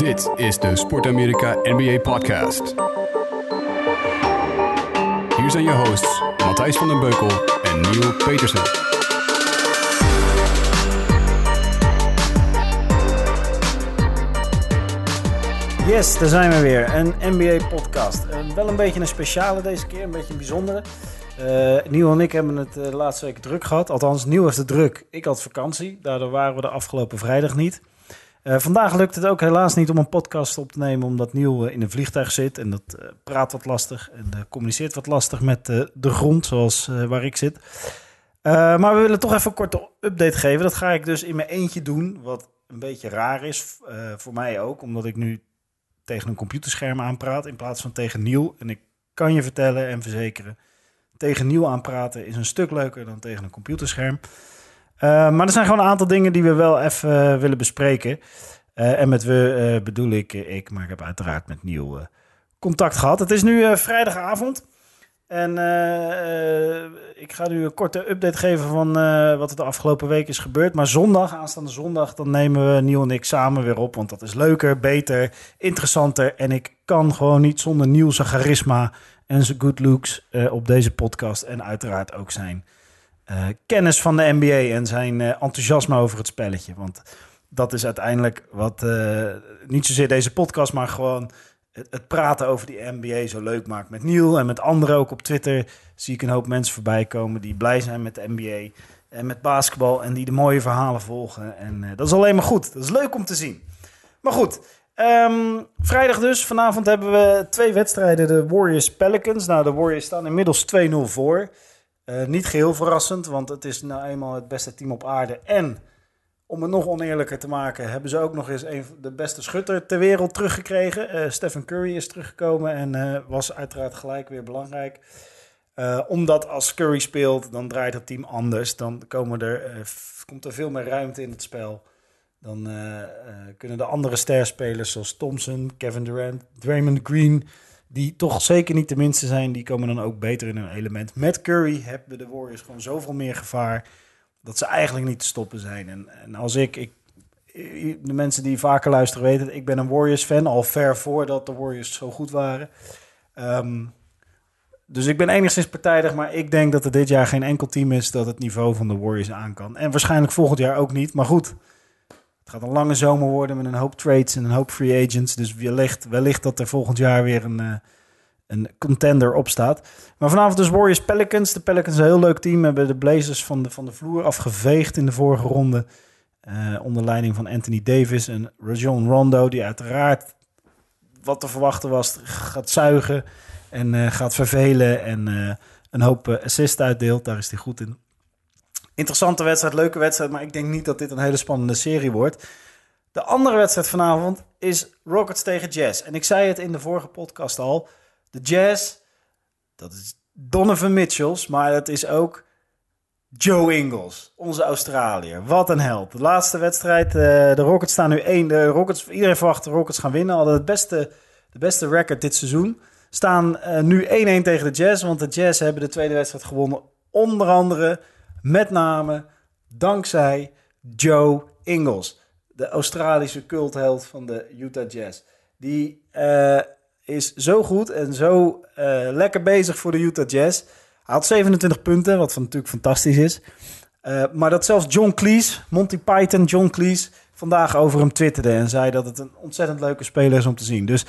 Dit is de Sport Amerika NBA Podcast. Hier zijn je hosts Matthijs van den Beukel en Neil Petersen. Yes, daar zijn we weer. Een NBA-podcast. wel een beetje een speciale deze keer, een beetje een bijzondere. Uh, Nieuw en ik hebben het uh, de laatste week druk gehad. Althans, Nieuw heeft het druk. Ik had vakantie. Daardoor waren we de afgelopen vrijdag niet. Uh, vandaag lukt het ook helaas niet om een podcast op te nemen, omdat Nieuw in een vliegtuig zit. En dat praat wat lastig en communiceert wat lastig met de grond, zoals waar ik zit. maar we willen toch even een korte update geven. Dat ga ik dus in mijn eentje doen, wat een beetje raar is. voor mij ook, omdat ik nu tegen een computerscherm aanpraat in plaats van tegen Nieuw. En ik kan je vertellen en verzekeren tegen nieuw aanpraten is een stuk leuker dan tegen een computerscherm. Uh, maar er zijn gewoon een aantal dingen die we wel even uh, willen bespreken. Uh, en met we bedoel ik ik, maar ik heb uiteraard met nieuw contact gehad. Het is nu vrijdagavond. En ik ga nu een korte update geven van wat er de afgelopen week is gebeurd. Maar zondag, aanstaande zondag, dan nemen we Nieuw en ik samen weer op. Want dat is leuker, beter, interessanter. En ik kan gewoon niet zonder zijn charisma en zijn good looks op deze podcast. En uiteraard ook zijn uh, kennis van de NBA en zijn uh, enthousiasme over het spelletje. Want dat is uiteindelijk wat niet zozeer deze podcast, maar gewoon het, praten over die NBA zo leuk maakt met Niel en met anderen. Ook op Twitter zie ik een hoop mensen voorbij komen die blij zijn met de NBA en met basketbal en die de mooie verhalen volgen. En dat is alleen maar goed. Dat is leuk om te zien. Maar goed, Um, vrijdag dus. Vanavond hebben we twee wedstrijden. De Warriors Pelicans. Nou, de Warriors staan inmiddels 2-0 voor. Uh, niet geheel verrassend, want het is nou eenmaal het beste team op aarde. En om het nog oneerlijker te maken, hebben ze ook nog eens een de beste schutter ter wereld teruggekregen. Uh, Stephen Curry is teruggekomen en uh, was uiteraard gelijk weer belangrijk. omdat als Curry speelt, dan draait het team anders. Dan komen er, komt er veel meer ruimte in het spel. Dan kunnen de andere sterspelers zoals Thompson, Kevin Durant, Draymond Green, die toch zeker niet de minste zijn, die komen dan ook beter in hun element. Met Curry hebben de Warriors gewoon zoveel meer gevaar dat ze eigenlijk niet te stoppen zijn. En, en als ik, ik, de mensen die vaker luisteren weten, ik ben een Warriors fan, al ver voordat de Warriors zo goed waren. Um, dus ik ben enigszins partijdig, maar ik denk dat er dit jaar geen enkel team is dat het niveau van de Warriors aan kan. En waarschijnlijk volgend jaar ook niet, maar goed. Gaat een lange zomer worden met een hoop trades en een hoop free agents. Dus wellicht, wellicht dat er volgend jaar weer een, uh, een contender op staat. Maar vanavond dus Warriors Pelicans. De Pelicans een heel leuk team. Hebben de Blazers van de, van de vloer afgeveegd in de vorige ronde. Uh, onder leiding van Anthony Davis en Rajon Rondo. Die uiteraard, wat te verwachten was, gaat zuigen. En uh, gaat vervelen. En een hoop assist uitdeelt. Daar is hij goed in. Interessante wedstrijd, leuke wedstrijd, maar ik denk niet dat dit een hele spannende serie wordt. De andere wedstrijd vanavond is Rockets tegen Jazz. En ik zei het in de vorige podcast al. De Jazz, dat is Donovan Mitchells, maar het is ook Joe Ingles, onze Australiër. Wat een held. De laatste wedstrijd, uh, de Rockets staan nu één. De Rockets, iedereen verwacht de Rockets gaan winnen. Hadden het beste, de beste record dit seizoen. Staan uh, nu 1-1 tegen de Jazz, want de Jazz hebben de tweede wedstrijd gewonnen. Onder andere met name dankzij Joe Ingles, de Australische cultheld van de Utah Jazz. Die uh, is zo goed en zo uh, lekker bezig voor de Utah Jazz. Hij had 27 punten, wat natuurlijk fantastisch is. Uh, maar dat zelfs John Cleese, Monty Python, John Cleese, vandaag over hem twitterde en zei dat het een ontzettend leuke speler is om te zien. Dus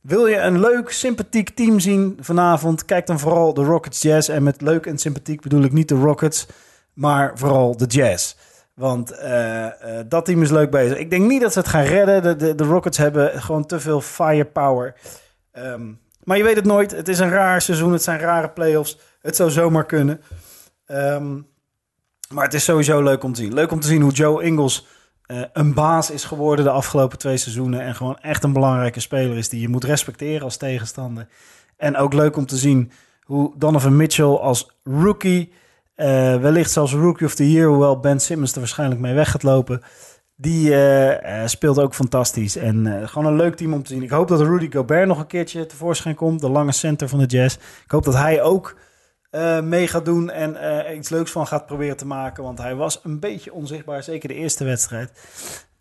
wil je een leuk, sympathiek team zien vanavond? Kijk dan vooral de Rockets Jazz. En met leuk en sympathiek bedoel ik niet de Rockets, maar vooral de Jazz. Want uh, uh, dat team is leuk bezig. Ik denk niet dat ze het gaan redden. De, de, de Rockets hebben gewoon te veel firepower. Um, maar je weet het nooit. Het is een raar seizoen. Het zijn rare playoffs. Het zou zomaar kunnen. Um, maar het is sowieso leuk om te zien. Leuk om te zien hoe Joe Ingles uh, een baas is geworden de afgelopen twee seizoenen. En gewoon echt een belangrijke speler is die je moet respecteren als tegenstander. En ook leuk om te zien hoe Donovan Mitchell als rookie wellicht zelfs Rookie of the Year, hoewel Ben Simmons er waarschijnlijk mee weg gaat lopen. Die uh, speelt ook fantastisch. En gewoon een leuk team om te zien. Ik hoop dat Rudy Gobert nog een keertje tevoorschijn komt. De lange center van de Jazz. Ik hoop dat hij ook mee gaat doen en iets leuks van gaat proberen te maken. Want hij was een beetje onzichtbaar, zeker de eerste wedstrijd.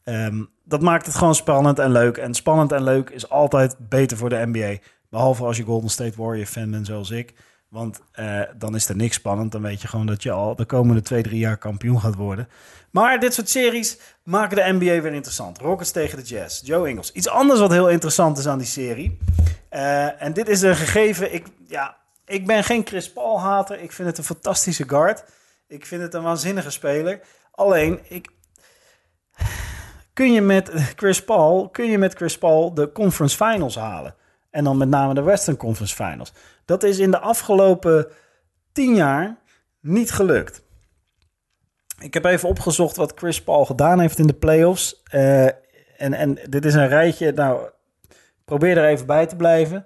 Um, dat maakt het gewoon spannend en leuk. En spannend en leuk is altijd beter voor de NBA. Behalve als je Golden State Warrior fan bent zoals ik. Want eh, dan is er niks spannend. Dan weet je gewoon dat je al de komende twee, drie jaar kampioen gaat worden. Maar dit soort series maken de NBA weer interessant. Rockets tegen de Jazz. Joe Ingles. Iets anders wat heel interessant is aan die serie. Eh, en dit is een gegeven. Ik, ja, ik ben geen Chris Paul hater. Ik vind het een fantastische guard. Ik vind het een waanzinnige speler. Alleen, ik, kun je met Chris Paul, kun je met Chris Paul de conference finals halen. En dan met name de Western Conference Finals. Dat is in de afgelopen tien jaar niet gelukt. Ik heb even opgezocht wat Chris Paul gedaan heeft in de playoffs. Uh, en, en dit is een rijtje. Nou, probeer er even bij te blijven.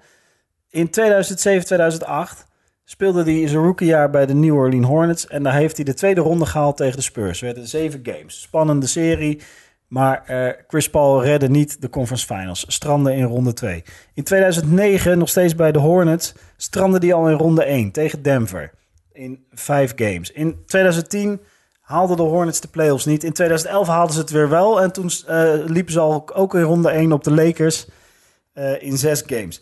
In 2007, 2008 speelde hij zijn rookiejaar bij de New Orleans Hornets. En daar heeft hij de tweede ronde gehaald tegen de Spurs. Er werden zeven games. Spannende serie. Maar uh, Chris Paul redde niet de conference finals. Strandde in ronde 2. In 2009, nog steeds bij de Hornets, strandde hij al in ronde 1 tegen Denver. In vijf games. In 2010 haalden de Hornets de playoffs niet. In 2011 haalden ze het weer wel. En toen uh, liepen ze al ook in ronde 1 op de Lakers uh, in zes games.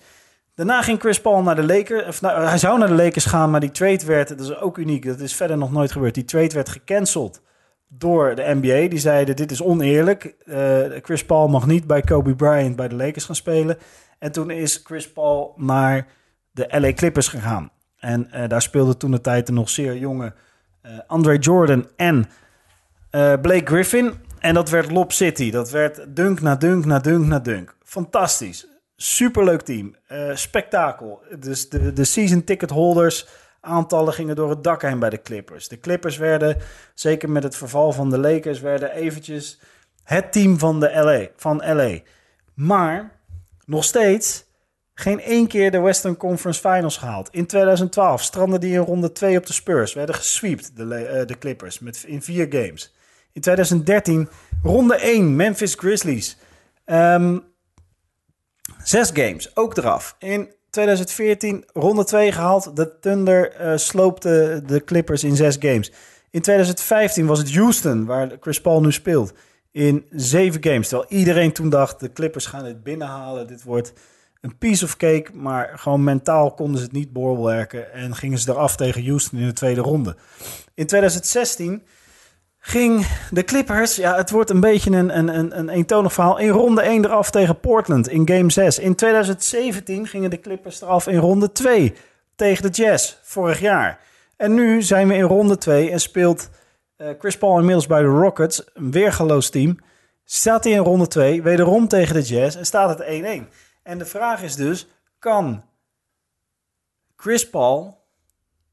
Daarna ging Chris Paul naar de Lakers. Of, nou, hij zou naar de Lakers gaan, maar die trade werd, dat is ook uniek, dat is verder nog nooit gebeurd. Die trade werd gecanceld door de NBA. Die zeiden: Dit is oneerlijk. Uh, Chris Paul mag niet bij Kobe Bryant bij de Lakers gaan spelen. En toen is Chris Paul naar de LA Clippers gegaan. En uh, daar speelde toen de tijd een nog zeer jonge uh, Andre Jordan en Blake Griffin. En dat werd Lob City. Dat werd dunk na dunk na dunk na dunk. Fantastisch. Superleuk team. spektakel. Dus de, de season ticket holders aantallen gingen door het dak heen bij de Clippers. De Clippers werden, zeker met het verval van de Lakers, werden eventjes het team van, de LA, van LA. Maar nog steeds geen één keer de Western Conference Finals gehaald. In 2012 strandden die in ronde 2 op de Spurs. Werden gesweept, de, uh, de Clippers, met, in vier games. In 2013 ronde 1, Memphis Grizzlies. Um, zes games, ook eraf. In 2014 ronde 2 gehaald. De Thunder uh, sloopte de Clippers in zes games. In 2015 was het Houston, waar Chris Paul nu speelt, in zeven games. Terwijl iedereen toen dacht, de Clippers gaan dit binnenhalen. Dit wordt een piece of cake. Maar gewoon mentaal konden ze het niet borrelwerken. En gingen ze eraf tegen Houston in de tweede ronde. In 2016 ging de Clippers, ja, het wordt een beetje een, een, een, een eentonig verhaal, in ronde 1 eraf tegen Portland in game 6. In 2017 gingen de Clippers eraf in ronde 2 tegen de Jazz, vorig jaar. En nu zijn we in ronde 2 en speelt uh, Chris Paul inmiddels bij de Rockets, een weergaloos team. Staat hij in ronde 2, wederom tegen de Jazz en staat het 1-1. En de vraag is dus, kan Chris Paul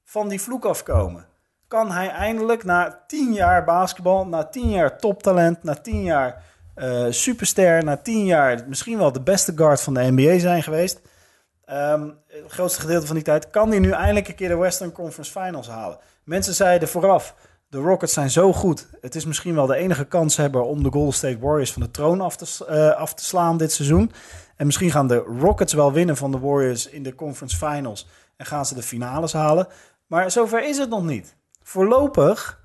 van die vloek afkomen? Kan hij eindelijk na tien jaar basketbal, na tien jaar toptalent, na tien jaar uh, superster, na tien jaar misschien wel de beste guard van de NBA zijn geweest. Um, het grootste gedeelte van die tijd kan hij nu eindelijk een keer de Western Conference Finals halen. Mensen zeiden vooraf, de Rockets zijn zo goed. Het is misschien wel de enige kans hebben om de Golden State Warriors van de troon af te, uh, af te slaan dit seizoen. En misschien gaan de Rockets wel winnen van de Warriors in de Conference Finals en gaan ze de finales halen. Maar zover is het nog niet. Voorlopig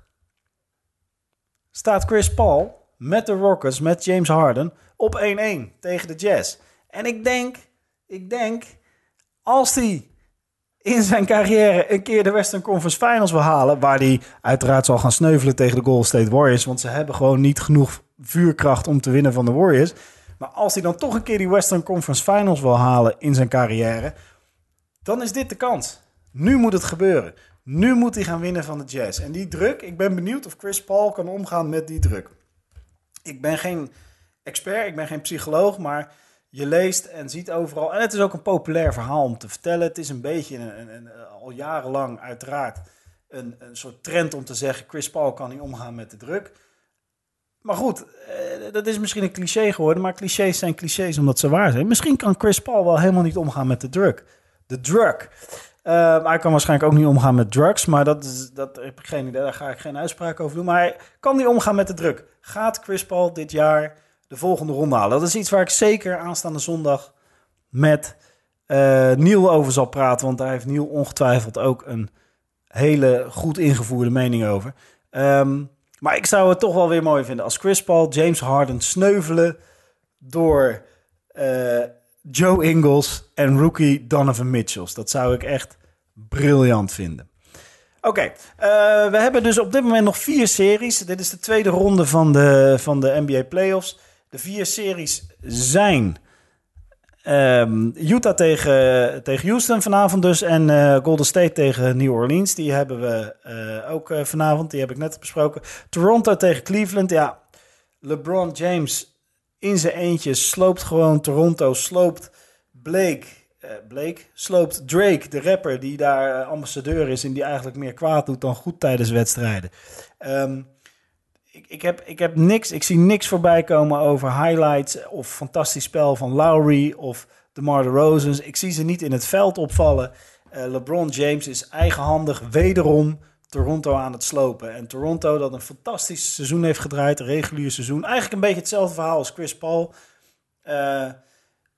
staat Chris Paul met de Rockets, met James Harden, op 1-1 tegen de Jazz. En ik denk, ik denk, als hij in zijn carrière een keer de Western Conference Finals wil halen, waar hij uiteraard zal gaan sneuvelen tegen de Golden State Warriors, want ze hebben gewoon niet genoeg vuurkracht om te winnen van de Warriors. Maar als hij dan toch een keer die Western Conference Finals wil halen in zijn carrière, dan is dit de kans. Nu moet het gebeuren. Nu moet hij gaan winnen van de Jazz. En die druk, ik ben benieuwd of Chris Paul kan omgaan met die druk. Ik ben geen expert, ik ben geen psycholoog, maar je leest en ziet overal. En het is ook een populair verhaal om te vertellen. Het is een beetje een, een, al jarenlang uiteraard een, een soort trend om te zeggen: Chris Paul kan niet omgaan met de druk. Maar goed, eh, dat is misschien een cliché geworden, maar clichés zijn clichés omdat ze waar zijn. Misschien kan Chris Paul wel helemaal niet omgaan met de druk. De drug. Uh, hij kan waarschijnlijk ook niet omgaan met drugs, maar dat, dat heb ik geen idee. Daar ga ik geen uitspraak over doen. Maar hij kan niet omgaan met de druk. Gaat Chris Paul dit jaar de volgende ronde halen? Dat is iets waar ik zeker aanstaande zondag met uh, Niel over zal praten. Want daar heeft Niel ongetwijfeld ook een hele goed ingevoerde mening over. Um, maar ik zou het toch wel weer mooi vinden als Chris Paul, James Harden sneuvelen door uh, Joe Ingles en rookie Donovan Mitchells. Dat zou ik echt briljant vinden. Oké, uh, we hebben dus op dit moment nog vier series. Dit is de tweede ronde van de, van de NBA Playoffs. De vier series zijn um, Utah tegen, tegen Houston vanavond dus. En uh, Golden State tegen New Orleans. Die hebben we uh, ook vanavond. Die heb ik net besproken. Toronto tegen Cleveland. Ja, LeBron James in zijn eentje sloopt gewoon Toronto. Sloopt Blake uh, Blake sloopt Drake, de rapper die daar uh, ambassadeur is en die eigenlijk meer kwaad doet dan goed tijdens wedstrijden. Um, ik, ik, heb, ik heb niks, ik zie niks voorbij komen over highlights of fantastisch spel van Lowry of DeMar DeRozan. Ik zie ze niet in het veld opvallen. Uh, LeBron James is eigenhandig wederom Toronto aan het slopen. En Toronto dat een fantastisch seizoen heeft gedraaid, een regulier seizoen. Eigenlijk een beetje hetzelfde verhaal als Chris Paul. Uh,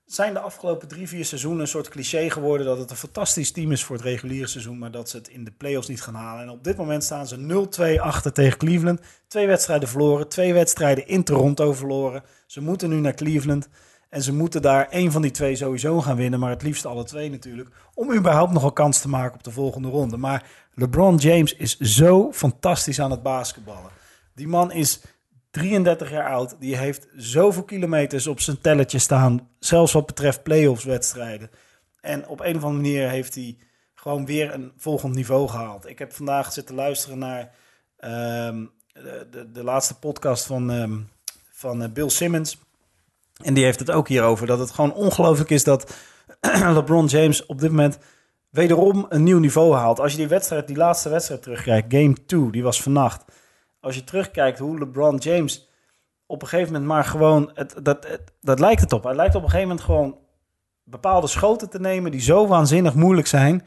zijn de afgelopen drie, vier seizoenen een soort cliché geworden dat het een fantastisch team is voor het reguliere seizoen, maar dat ze het in de playoffs niet gaan halen. En op dit moment staan ze 0-2 achter tegen Cleveland. Twee wedstrijden verloren, twee wedstrijden in Toronto verloren. Ze moeten nu naar Cleveland en ze moeten daar één van die twee sowieso gaan winnen, maar het liefst alle twee natuurlijk, om überhaupt nog een kans te maken op de volgende ronde. Maar LeBron James is zo fantastisch aan het basketballen. Die man is 33 jaar oud. Die heeft zoveel kilometers op zijn telletje staan. Zelfs wat betreft playoffs wedstrijden. En op een of andere manier heeft hij gewoon weer een volgend niveau gehaald. Ik heb vandaag zitten luisteren naar ehm, de, de, laatste podcast van, um, van uh, Bill Simmons. En die heeft het ook hierover. Dat het gewoon ongelooflijk is dat LeBron James op dit moment wederom een nieuw niveau haalt. Als je die wedstrijd, die laatste wedstrijd terugkijkt, game 2, die was vannacht als je terugkijkt hoe LeBron James op een gegeven moment maar gewoon, het, dat, dat lijkt het op. Hij lijkt op een gegeven moment gewoon bepaalde schoten te nemen die zo waanzinnig moeilijk zijn.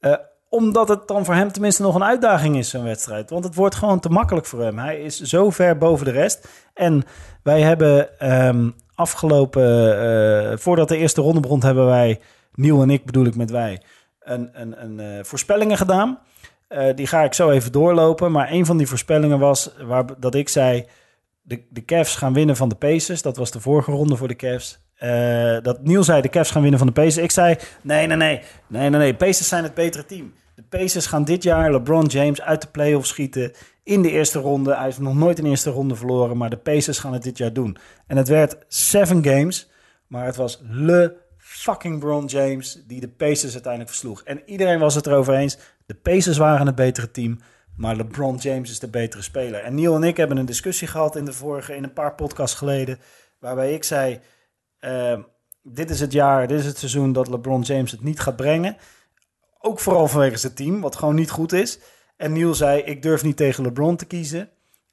Uh, omdat het dan voor hem tenminste nog een uitdaging is, zo'n wedstrijd. Want het wordt gewoon te makkelijk voor hem. Hij is zo ver boven de rest. En wij hebben um, afgelopen, uh, voordat de eerste ronde begon, hebben wij, Niel en ik bedoel ik met wij, een, een, een uh, voorspellingen gedaan. Uh, die ga ik zo even doorlopen. Maar een van die voorspellingen was waar, dat ik zei... De, de Cavs gaan winnen van de Pacers. Dat was de vorige ronde voor de Cavs. Dat Niel zei de Cavs gaan winnen van de Pacers. Ik zei nee, nee, nee. Nee, nee, nee. Pacers zijn het betere team. Pacers gaan dit jaar LeBron James uit de playoffs schieten in de eerste ronde. Hij heeft nog nooit een eerste ronde verloren, maar de Pacers gaan het dit jaar doen. En het werd seven games, maar het was Le fucking Bron James die de Pacers uiteindelijk versloeg. En iedereen was het erover eens. De Pacers waren het betere team, maar LeBron James is de betere speler. En Neil en ik hebben een discussie gehad in de vorige, in een paar podcasts geleden, waarbij ik zei: uh, dit is het jaar, dit is het seizoen dat LeBron James het niet gaat brengen. Ook vooral vanwege zijn team, wat gewoon niet goed is. En Neil zei: ik durf niet tegen LeBron te kiezen.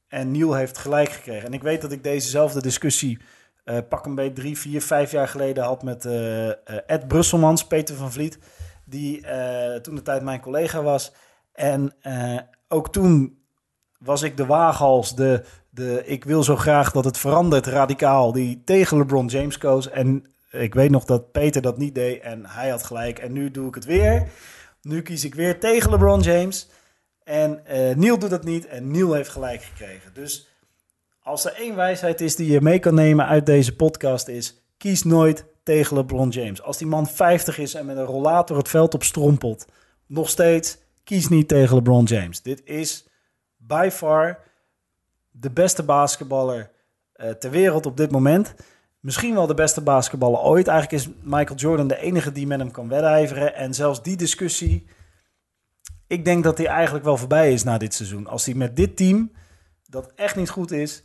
En Neil heeft gelijk gekregen. En ik weet dat ik dezezelfde discussie uh, pak een beetje drie, vier, vijf jaar geleden had met uh, Ed Brusselmans, Peter van Vliet, die toen de tijd mijn collega was. En ook toen was ik de waaghals, de, de ik wil zo graag dat het verandert radicaal, die tegen LeBron James koos. En ik weet nog dat Peter dat niet deed en hij had gelijk. En nu doe ik het weer. Nu kies ik weer tegen LeBron James. En uh, Neil doet dat niet en Neil heeft gelijk gekregen. Dus als er één wijsheid is die je mee kan nemen uit deze podcast is... kies nooit tegen LeBron James. Als die man 50 is en met een rollator het veld op strompelt... nog steeds, kies niet tegen LeBron James. Dit is by far de beste basketballer uh, ter wereld op dit moment. Misschien wel de beste basketballer ooit. Eigenlijk is Michael Jordan de enige die met hem kan wedijveren. En zelfs die discussie... Ik denk dat hij eigenlijk wel voorbij is na dit seizoen. Als hij met dit team, dat echt niet goed is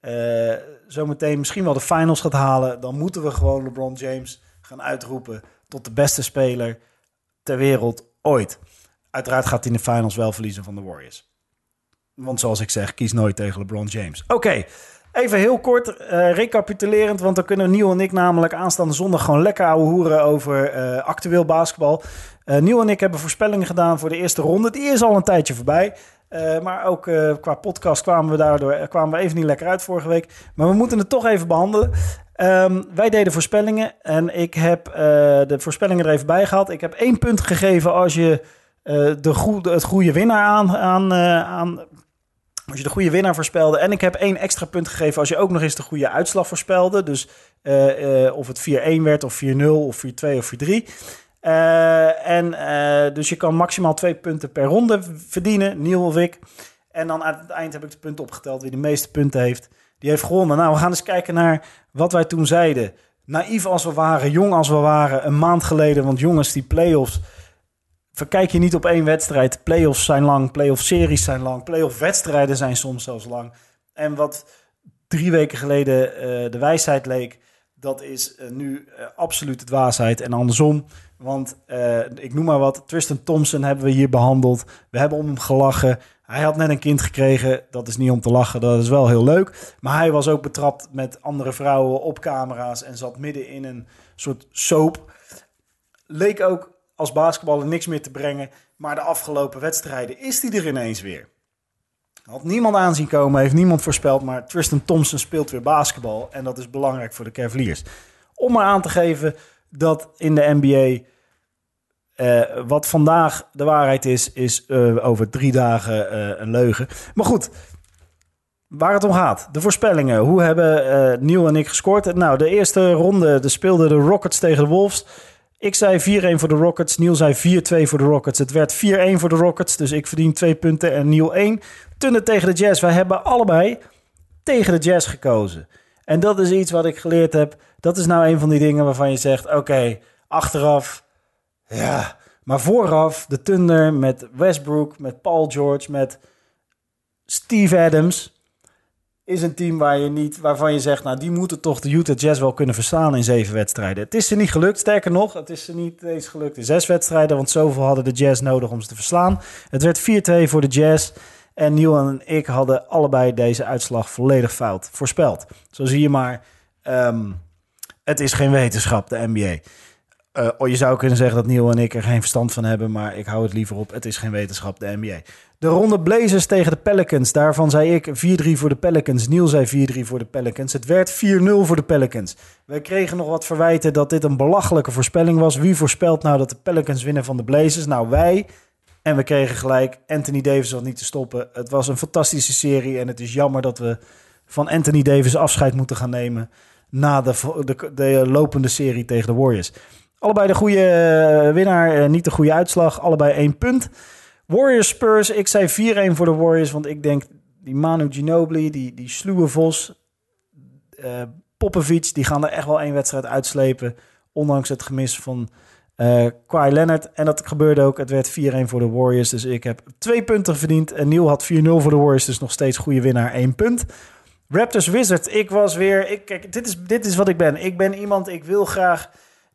uh, zometeen misschien wel de finals gaat halen, dan moeten we gewoon LeBron James gaan uitroepen tot de beste speler ter wereld ooit. Uiteraard gaat hij in de finals wel verliezen van de Warriors. Want zoals ik zeg, kies nooit tegen LeBron James. Oké, even heel kort uh, recapitulerend, want dan kunnen Niel en ik namelijk aanstaande zondag gewoon lekker ouwe hoeren over uh, actueel basketbal. Uh, Niel en ik hebben voorspellingen gedaan voor de eerste ronde. Die is al een tijdje voorbij. Maar ook qua podcast kwamen we daardoor kwamen we even niet lekker uit vorige week. Maar we moeten het toch even behandelen. Um, wij deden voorspellingen en ik heb de voorspellingen er even bij gehaald. Ik heb één punt gegeven als je de goede, het goede winnaar aan, aan, aan Als je de goede winnaar voorspelde. En ik heb één extra punt gegeven als je ook nog eens de goede uitslag voorspelde. Dus eh, eh, of het 4-1 werd, of 4-0, of 4-2 of 4-3. Uh, en dus je kan maximaal twee punten per ronde verdienen, Niel of ik. En dan aan het eind heb ik de punten opgeteld. Wie de meeste punten heeft, die heeft gewonnen. Nou, we gaan eens kijken naar wat wij toen zeiden. Naïef als we waren, jong als we waren, een maand geleden. Want jongens, die play-offs, verkijk je niet op één wedstrijd. Play-offs zijn lang, play-off series zijn lang, play-off wedstrijden zijn soms zelfs lang. En wat drie weken geleden uh, de wijsheid leek, dat is uh, nu uh, absoluut het waarheid. En andersom, want ik noem maar wat, Tristan Thompson hebben we hier behandeld. We hebben om hem gelachen. Hij had net een kind gekregen. Dat is niet om te lachen, dat is wel heel leuk. Maar hij was ook betrapt met andere vrouwen op camera's en zat midden in een soort soap. Leek ook als basketballer niks meer te brengen. Maar de afgelopen wedstrijden is hij er ineens weer. Had niemand aanzien komen, heeft niemand voorspeld. Maar Tristan Thompson speelt weer basketbal. En dat is belangrijk voor de Cavaliers. Om maar aan te geven dat in de NBA uh, wat vandaag de waarheid is, is uh, over drie dagen uh, een leugen. Maar goed, waar het om gaat. De voorspellingen. Hoe hebben Neil en ik gescoord? Nou, de eerste ronde de speelden de Rockets tegen de Wolves. Ik zei 4-1 voor de Rockets. Neil zei 4-2 voor de Rockets. Het werd 4-1 voor de Rockets. Dus ik verdien twee punten en Neil 1. Tunnen tegen de Jazz. Wij hebben allebei tegen de Jazz gekozen. En dat is iets wat ik geleerd heb. Dat is nou een van die dingen waarvan je zegt... Oké, achteraf ja, maar vooraf de Thunder met Westbrook, met Paul George, met Steve Adams is een team waar je niet, waarvan je zegt, nou die moeten toch de Utah Jazz wel kunnen verslaan in zeven wedstrijden. Het is ze niet gelukt, sterker nog, het is ze niet eens gelukt in zes wedstrijden, want zoveel hadden de Jazz nodig om ze te verslaan. Het werd 4-2 voor de Jazz en Neil en ik hadden allebei deze uitslag volledig fout voorspeld. Zo zie je maar, um, het is geen wetenschap, de NBA. Uh, je zou kunnen zeggen dat Neil en ik er geen verstand van hebben, maar ik hou het liever op. Het is geen wetenschap, de NBA. De ronde Blazers tegen de Pelicans. Daarvan zei ik 4-3 voor de Pelicans. Neil zei 4-3 voor de Pelicans. Het werd 4-0 voor de Pelicans. Wij kregen nog wat verwijten dat dit een belachelijke voorspelling was. Wie voorspelt nou dat de Pelicans winnen van de Blazers? Nou, wij. En we kregen gelijk. Anthony Davis was niet te stoppen. Het was een fantastische serie. En het is jammer dat we van Anthony Davis afscheid moeten gaan nemen. Na de, de, de lopende serie tegen de Warriors. Allebei de goede uh, winnaar, uh, niet de goede uitslag. Allebei één punt. Warriors Spurs, ik zei 4-1 voor de Warriors. Want ik denk, die Manu Ginobili, die, die sluwe Vos, uh, Popovic... die gaan er echt wel één wedstrijd uitslepen. Ondanks het gemis van uh, Kawhi Leonard. En dat gebeurde ook. Het werd 4-1 voor de Warriors. Dus ik heb twee punten verdiend. En Neil had 4-0 voor de Warriors. Dus nog steeds goede winnaar, één punt. Raptors Wizards, ik was weer... Ik, kijk, dit is, dit is wat ik ben. Ik ben iemand, ik wil graag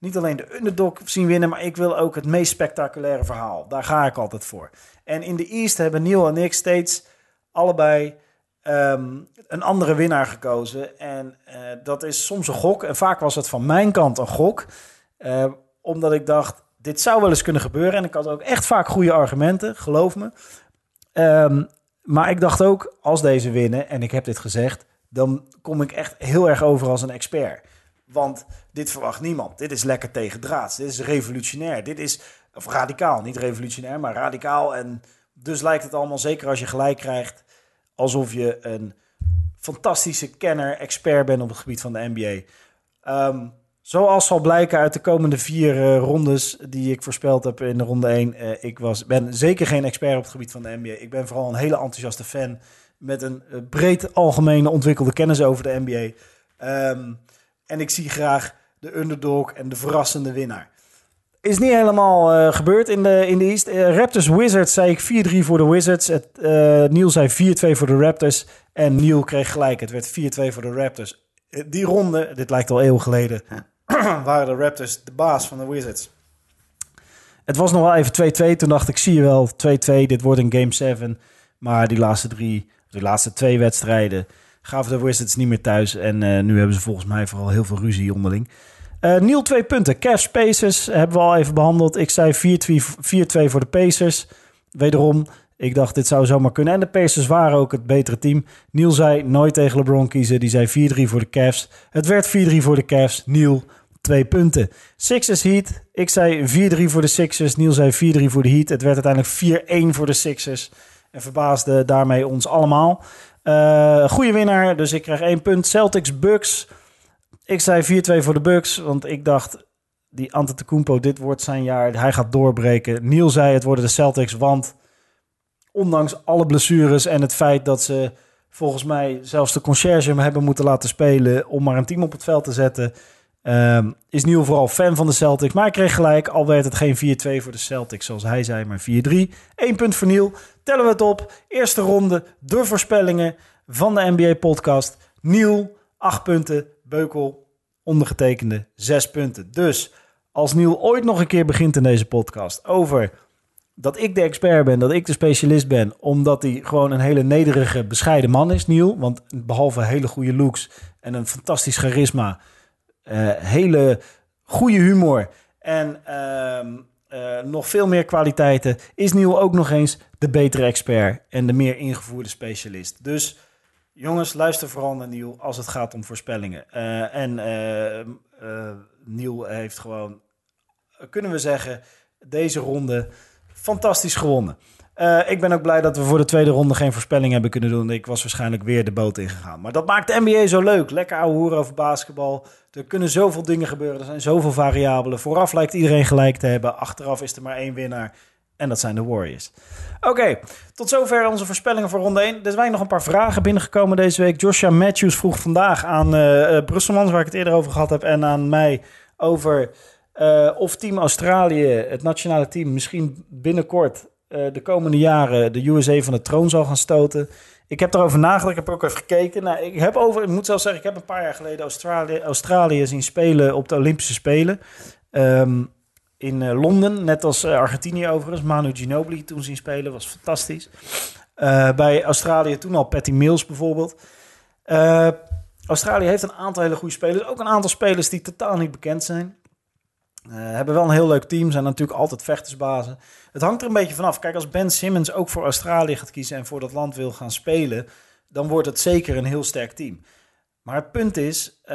niet alleen de underdog zien winnen, maar ik wil ook het meest spectaculaire verhaal. Daar ga ik altijd voor. En in de East hebben Neil en ik steeds allebei um, een andere winnaar gekozen. En uh, dat is soms een gok. En vaak was het van mijn kant een gok. Uh, omdat ik dacht, dit zou wel eens kunnen gebeuren. En ik had ook echt vaak goede argumenten, geloof me. Um, maar ik dacht ook, als deze winnen, en ik heb dit gezegd, dan kom ik echt heel erg over als een expert. Want dit verwacht niemand. Dit is lekker tegen draads. Dit is revolutionair. Dit is, of radicaal, niet revolutionair, maar radicaal. En dus lijkt het allemaal, zeker als je gelijk krijgt, alsof je een fantastische kenner, expert bent op het gebied van de NBA. Um, zoals zal blijken uit de komende vier uh, rondes die ik voorspeld heb in de ronde 1. Uh, eh, ik was, ben zeker geen expert op het gebied van de NBA. Ik ben vooral een hele enthousiaste fan met een uh, breed algemene ontwikkelde kennis over de NBA. Um, en ik zie graag de underdog en de verrassende winnaar. Is niet helemaal uh, gebeurd in de, in de East. Uh, Raptors Wizards zei ik 4-3 voor de Wizards. Het, uh, Neil zei 4-2 voor de Raptors. En Neil kreeg gelijk. Het werd 4-2 voor de Raptors. Die ronde, dit lijkt al eeuwen geleden, waren de Raptors de baas van de Wizards. Het was nog wel even 2-2. Toen dacht ik, zie je wel, 2-2. Dit wordt een Game 7. Maar die laatste drie, die laatste twee wedstrijden gaven de Wizards niet meer thuis. En uh, nu hebben ze volgens mij vooral heel veel ruzie onderling. Uh, Niel, twee punten. Cavs Pacers hebben we al even behandeld. Ik zei 4-2 voor de Pacers. Wederom, ik dacht dit zou zomaar kunnen. En de Pacers waren ook het betere team. Niel zei nooit tegen LeBron kiezen. Die zei 4-3 voor de Cavs. Het werd 4-3 voor de Cavs. Niel, twee punten. Sixers Heat. Ik zei 4-3 voor de Sixers. Niel zei 4-3 voor de Heat. Het werd uiteindelijk 4-1 voor de Sixers. En verbaasde daarmee ons allemaal. Uh, goede winnaar, dus ik krijg één punt. Celtics Bucks. Ik zei 4-2 voor de Bucks, want ik dacht die Antetokounmpo, dit wordt zijn jaar. Hij gaat doorbreken. Niel zei het worden de Celtics, want ondanks alle blessures en het feit dat ze volgens mij zelfs de conciërge hebben moeten laten spelen om maar een team op het veld te zetten, um, is Niel vooral fan van de Celtics. Maar kreeg gelijk, al werd het geen 4-2 voor de Celtics zoals hij zei, maar 4-3. Eén punt voor Niel. Tellen we het op. Eerste ronde, de voorspellingen van de NBA-podcast. Niel, 8 punten. Beukel, ondergetekende, 6 punten. Dus als Niel ooit nog een keer begint in deze podcast over dat ik de expert ben, dat ik de specialist ben, omdat hij gewoon een hele nederige, bescheiden man is, Niel. Want behalve hele goede looks en een fantastisch charisma, hele goede humor en uh, uh, nog veel meer kwaliteiten, is Niel ook nog eens de betere expert en de meer ingevoerde specialist. Dus jongens, luister vooral naar Niel als het gaat om voorspellingen. Uh, en Niel heeft gewoon kunnen we zeggen, deze ronde fantastisch gewonnen. Uh, ik ben ook blij dat we voor de tweede ronde geen voorspelling hebben kunnen doen. Ik was waarschijnlijk weer de boot ingegaan. Maar dat maakt de NBA zo leuk. Lekker ouwe hoeren over basketbal. Er kunnen zoveel dingen gebeuren. Er zijn zoveel variabelen. Vooraf lijkt iedereen gelijk te hebben. Achteraf is er maar één winnaar. En dat zijn de Warriors. Oké, tot zover onze voorspellingen voor ronde 1. Er zijn nog een paar vragen binnengekomen deze week. Joshua Matthews vroeg vandaag aan uh, Brusselmans, waar ik het eerder over gehad heb, en aan mij over of Team Australië, het nationale team, misschien binnenkort de komende jaren de USA van de troon zal gaan stoten. Ik heb daarover nagedacht, ik heb ook even gekeken. Nou, ik, heb over, ik moet zelfs zeggen, ik heb een paar jaar geleden Australië, Australië zien spelen op de Olympische Spelen. Um, in uh, Londen, net als Argentinië overigens. Manu Ginobili toen zien spelen, was fantastisch. bij Australië toen al Patty Mills bijvoorbeeld. Australië heeft een aantal hele goede spelers. Ook een aantal spelers die totaal niet bekend zijn. Uh, hebben wel een heel leuk team, zijn natuurlijk altijd vechtersbazen. Het hangt er een beetje vanaf. Kijk, als Ben Simmons ook voor Australië gaat kiezen en voor dat land wil gaan spelen, dan wordt het zeker een heel sterk team. Maar het punt is, uh,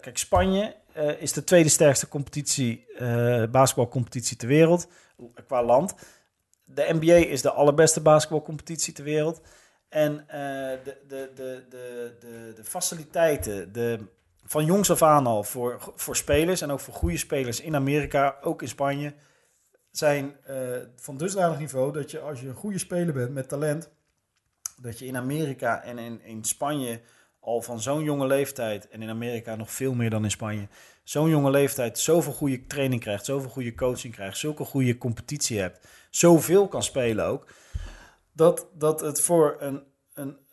kijk, Spanje uh, is de tweede sterkste competitie, basketbalcompetitie ter wereld, qua land. De NBA is de allerbeste basketbalcompetitie ter wereld. En de, de, de, de, de, de faciliteiten, de van jongs af aan al voor, voor spelers en ook voor goede spelers in Amerika, ook in Spanje, zijn uh, van dusdanig niveau dat je als je een goede speler bent met talent, dat je in Amerika en in, in Spanje al van zo'n jonge leeftijd, en in Amerika nog veel meer dan in Spanje, zo'n jonge leeftijd zoveel goede training krijgt, zoveel goede coaching krijgt, zulke goede competitie hebt, zoveel kan spelen ook, dat, dat het voor een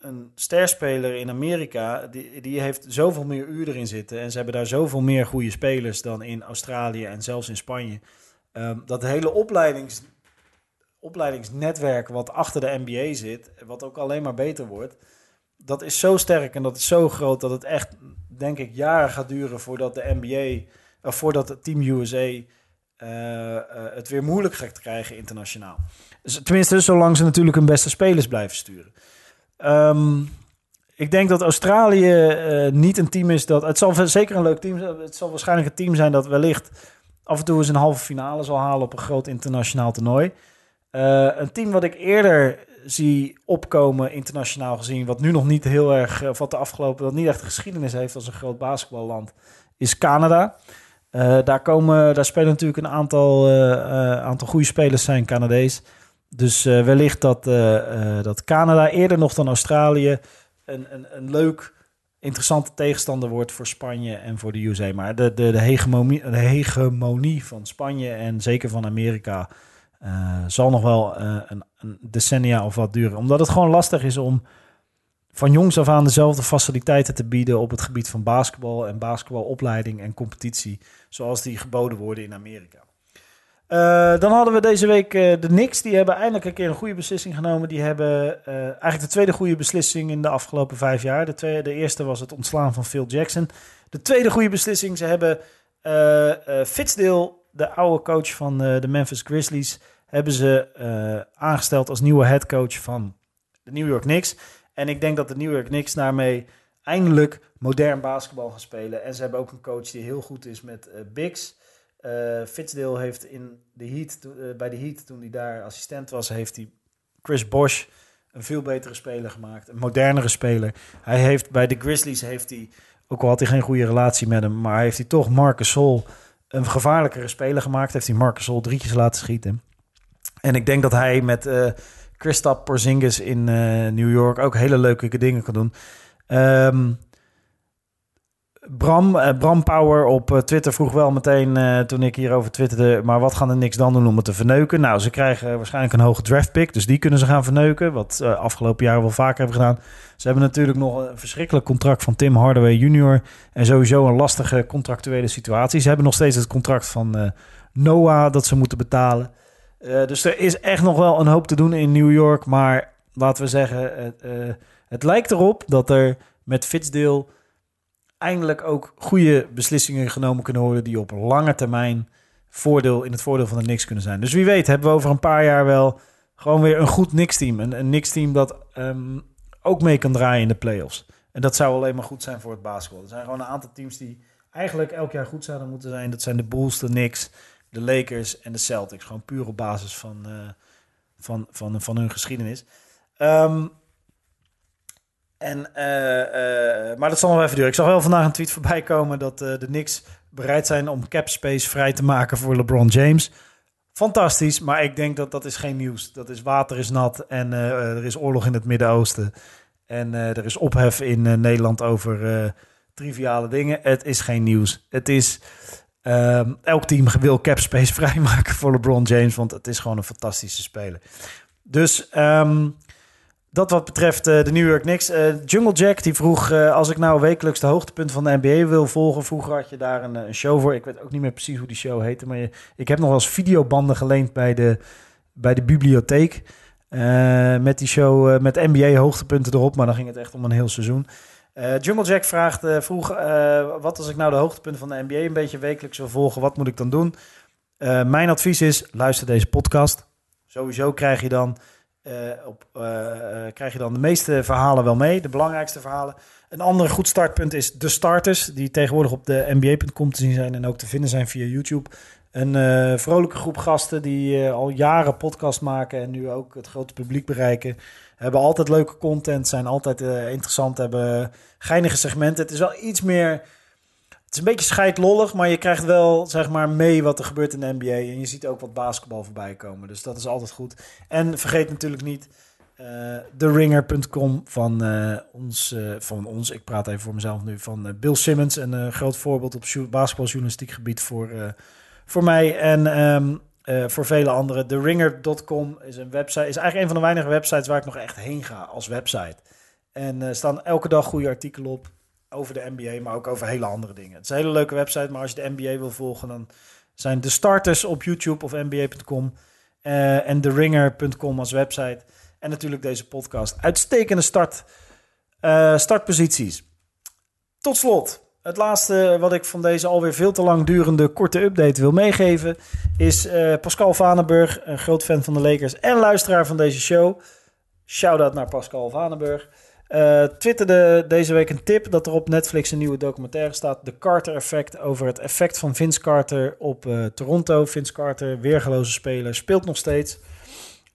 een, sterspeler in Amerika, die, die heeft zoveel meer uur erin zitten. En ze hebben daar zoveel meer goede spelers dan in Australië en zelfs in Spanje. Um, dat hele opleidings, opleidingsnetwerk wat achter de NBA zit, wat ook alleen maar beter wordt, dat is zo sterk en dat is zo groot dat het echt, denk ik, jaren gaat duren voordat de NBA, of voordat het Team USA uh, uh, het weer moeilijk gaat krijgen internationaal. Dus, tenminste, zolang ze natuurlijk hun beste spelers blijven sturen. Um, ik denk dat Australië uh, niet een team is dat. Het zal zeker een leuk team zijn. Het zal waarschijnlijk een team zijn dat wellicht af en toe eens een halve finale zal halen op een groot internationaal toernooi. Uh, een team wat ik eerder zie opkomen, internationaal gezien, wat nu nog niet heel erg, of wat de afgelopen, dat niet echt geschiedenis heeft als een groot basketballand, is Canada. Daar, komen, daar spelen natuurlijk een aantal, aantal goede spelers zijn Canadees. Dus uh, wellicht dat, uh, dat Canada eerder nog dan Australië een, een, een leuk, interessante tegenstander wordt voor Spanje en voor de USA. Maar de, de, de, hegemonie, de hegemonie van Spanje en zeker van Amerika zal nog wel een, een, decennia of wat duren. Omdat het gewoon lastig is om van jongs af aan dezelfde faciliteiten te bieden op het gebied van basketbal en basketbalopleiding en competitie, zoals die geboden worden in Amerika. Uh, dan hadden we deze week uh, de Knicks. Die hebben eindelijk een keer een goede beslissing genomen. Die hebben uh, eigenlijk de tweede goede beslissing in de afgelopen vijf jaar. De, tweede, de eerste was het ontslaan van Phil Jackson. De tweede goede beslissing. Ze hebben Fitzdale, de oude coach van de Memphis Grizzlies, hebben ze aangesteld als nieuwe headcoach van de New York Knicks. En ik denk dat de New York Knicks daarmee eindelijk modern basketbal gaan spelen. En ze hebben ook een coach die heel goed is met bigs. Uh, heeft in de heat, uh, bij de Heat, toen hij daar assistent was, heeft hij Chris Bosch een veel betere speler gemaakt. Een modernere speler. Hij heeft bij de Grizzlies heeft hij, ook al had hij geen goede relatie met hem, maar heeft hij toch Marcus Sol een gevaarlijkere speler gemaakt. Heeft hij Marcus Sol drietjes laten schieten. En ik denk dat hij met uh, Kristaps Porzingis in New York ook hele leuke dingen kan doen. Um, Bram, uh, Bram Power op uh, Twitter vroeg wel meteen uh, toen ik hierover twitterde... maar wat gaan de niks dan doen om het te verneuken? Nou, ze krijgen waarschijnlijk een hoge draftpick, dus die kunnen ze gaan verneuken. Wat afgelopen jaren wel vaker hebben gedaan. Ze hebben natuurlijk nog een verschrikkelijk contract van Tim Hardaway Jr. En sowieso een lastige contractuele situatie. Ze hebben nog steeds het contract van Noah dat ze moeten betalen. dus er is echt nog wel een hoop te doen in New York. Maar laten we zeggen, het lijkt erop dat er met Fitzdale eindelijk ook goede beslissingen genomen kunnen worden die op lange termijn voordeel in het voordeel van de Knicks kunnen zijn. Dus wie weet hebben we over een paar jaar wel gewoon weer een goed Knicks-team. Een, een Knicks-team dat um, ook mee kan draaien in de playoffs. En dat zou alleen maar goed zijn voor het basketbal. Er zijn gewoon een aantal teams die eigenlijk elk jaar goed zouden moeten zijn. Dat zijn de Bulls, de de Lakers en de Celtics. Gewoon puur op basis van, uh, van, van, van hun geschiedenis. Um, en, uh, uh, maar dat zal nog even duren. Ik zag wel vandaag een tweet voorbij komen dat uh, de Knicks bereid zijn om cap space vrij te maken voor LeBron James. Fantastisch, maar ik denk dat dat is geen nieuws. Dat is water is nat en er is oorlog in het Midden-Oosten. En er is ophef in Nederland over triviale dingen. Het is geen nieuws. Het is... Ehm, elk team wil cap space vrijmaken voor LeBron James, want het is gewoon een fantastische speler. Dus um, dat wat betreft uh, de New York Knicks. Uh, Jungle Jack die vroeg, uh, als ik nou wekelijks de hoogtepunt van de NBA wil volgen. Vroeger had je daar een, een, show voor. Ik weet ook niet meer precies hoe die show heette. Maar je, ik heb nog wel eens videobanden geleend bij de, bij de bibliotheek. met die show met NBA hoogtepunten erop. Maar dan ging het echt om een heel seizoen. Jungle Jack vraagt, vroeg, wat als ik nou de hoogtepunten van de NBA een beetje wekelijks wil volgen. Wat moet ik dan doen? mijn advies is, luister deze podcast. Sowieso krijg je dan... Uh, op, uh, uh, krijg je dan de meeste verhalen wel mee, de belangrijkste verhalen. Een ander goed startpunt is de starters, die tegenwoordig op de nba.com te zien zijn en ook te vinden zijn via YouTube. Een vrolijke groep gasten die al jaren podcast maken en nu ook het grote publiek bereiken. Hebben altijd leuke content, zijn altijd interessant, hebben geinige segmenten. Het is wel iets meer is een beetje scheidlollig, maar je krijgt wel zeg maar mee wat er gebeurt in de NBA. En je ziet ook wat basketbal voorbij komen. Dus dat is altijd goed. En vergeet natuurlijk niet uh, TheRinger.com van, uh, ons, uh, van ons. Ik praat even voor mezelf nu. Van Bill Simmons. Een groot voorbeeld op basketbaljournalistiek gebied voor, voor mij. En um, voor vele anderen. TheRinger.com is een website. Is eigenlijk een van de weinige websites waar ik nog echt heen ga als website. En er staan elke dag goede artikelen op over de NBA, maar ook over hele andere dingen. Het is een hele leuke website, maar als je de NBA wil volgen, dan zijn de starters op YouTube of NBA.com uh, en TheRinger.com als website. En natuurlijk deze podcast. Uitstekende start, uh, startposities. Tot slot, het laatste wat ik van deze alweer veel te lang durende korte update wil meegeven... is uh, Pascal Vanenburg, een groot fan van de Lakers en luisteraar van deze show. Shout-out naar Pascal Vanenburg. Uh, twitterde deze week een tip dat er op Netflix een nieuwe documentaire staat. De Carter Effect over het effect van Vince Carter op uh, Toronto. Vince Carter, weergeloze speler, speelt nog steeds.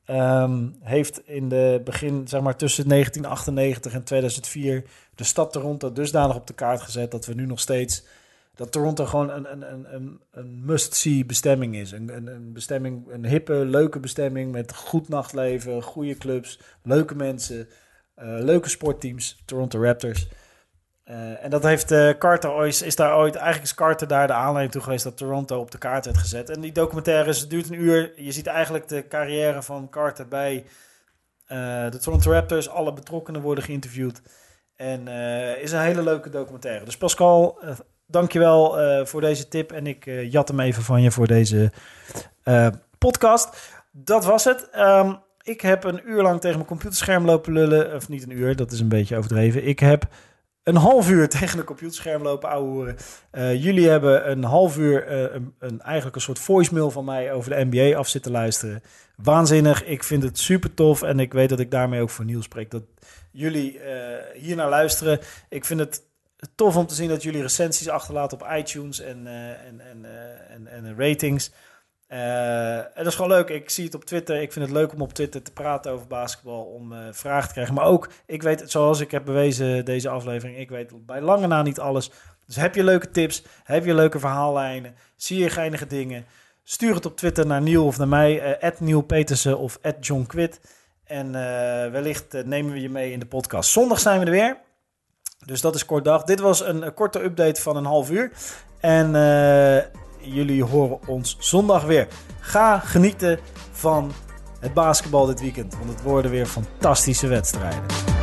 Um, heeft in de begin, zeg maar tussen 1998 en 2004, de stad Toronto dusdanig op de kaart gezet dat we nu nog steeds. Dat Toronto gewoon een, een, een, een must-see bestemming is. Een, een bestemming, een hippe, leuke bestemming met goed nachtleven, goede clubs, leuke mensen. Uh, leuke sportteams, Toronto Raptors. Uh, en dat heeft uh, Carter ooit, is daar ooit, eigenlijk is Carter daar de aanleiding toe geweest dat Toronto op de kaart werd gezet. En die documentaire is, duurt een uur. Je ziet eigenlijk de carrière van Carter bij de Toronto Raptors. Alle betrokkenen worden geïnterviewd. En is een hele leuke documentaire. Dus Pascal, dankjewel voor deze tip. En ik jat hem even van je voor deze podcast. Dat was het. Um, ik heb een uur lang tegen mijn computerscherm lopen lullen. Of niet een uur, dat is een beetje overdreven. Ik heb een half uur tegen een computerscherm lopen ouwehoeren. Uh, jullie hebben een half uur uh, een, een, eigenlijk een soort voicemail van mij over de NBA af zitten luisteren. Waanzinnig. Ik vind het super tof. En ik weet dat ik daarmee ook voor Niels spreek. Dat jullie uh, hier naar luisteren. Ik vind het tof om te zien dat jullie recensies achterlaten op iTunes en, en, en, en ratings. Uh, en dat is gewoon leuk. Ik zie het op Twitter. Ik vind het leuk om op Twitter te praten over basketbal. Om uh, vragen te krijgen. Maar ook, ik weet, zoals ik heb bewezen deze aflevering. Ik weet bij lange na niet alles. Dus heb je leuke tips? Heb je leuke verhaallijnen? Zie je geinige dingen? Stuur het op Twitter naar Niel of naar mij. Uh, Petersen of John Quid. En wellicht nemen we je mee in de podcast. Zondag zijn we er weer. Dus dat is kort dag. Dit was een, korte update van een half uur. En jullie horen ons zondag weer. Ga genieten van het basketbal dit weekend, want het worden weer fantastische wedstrijden.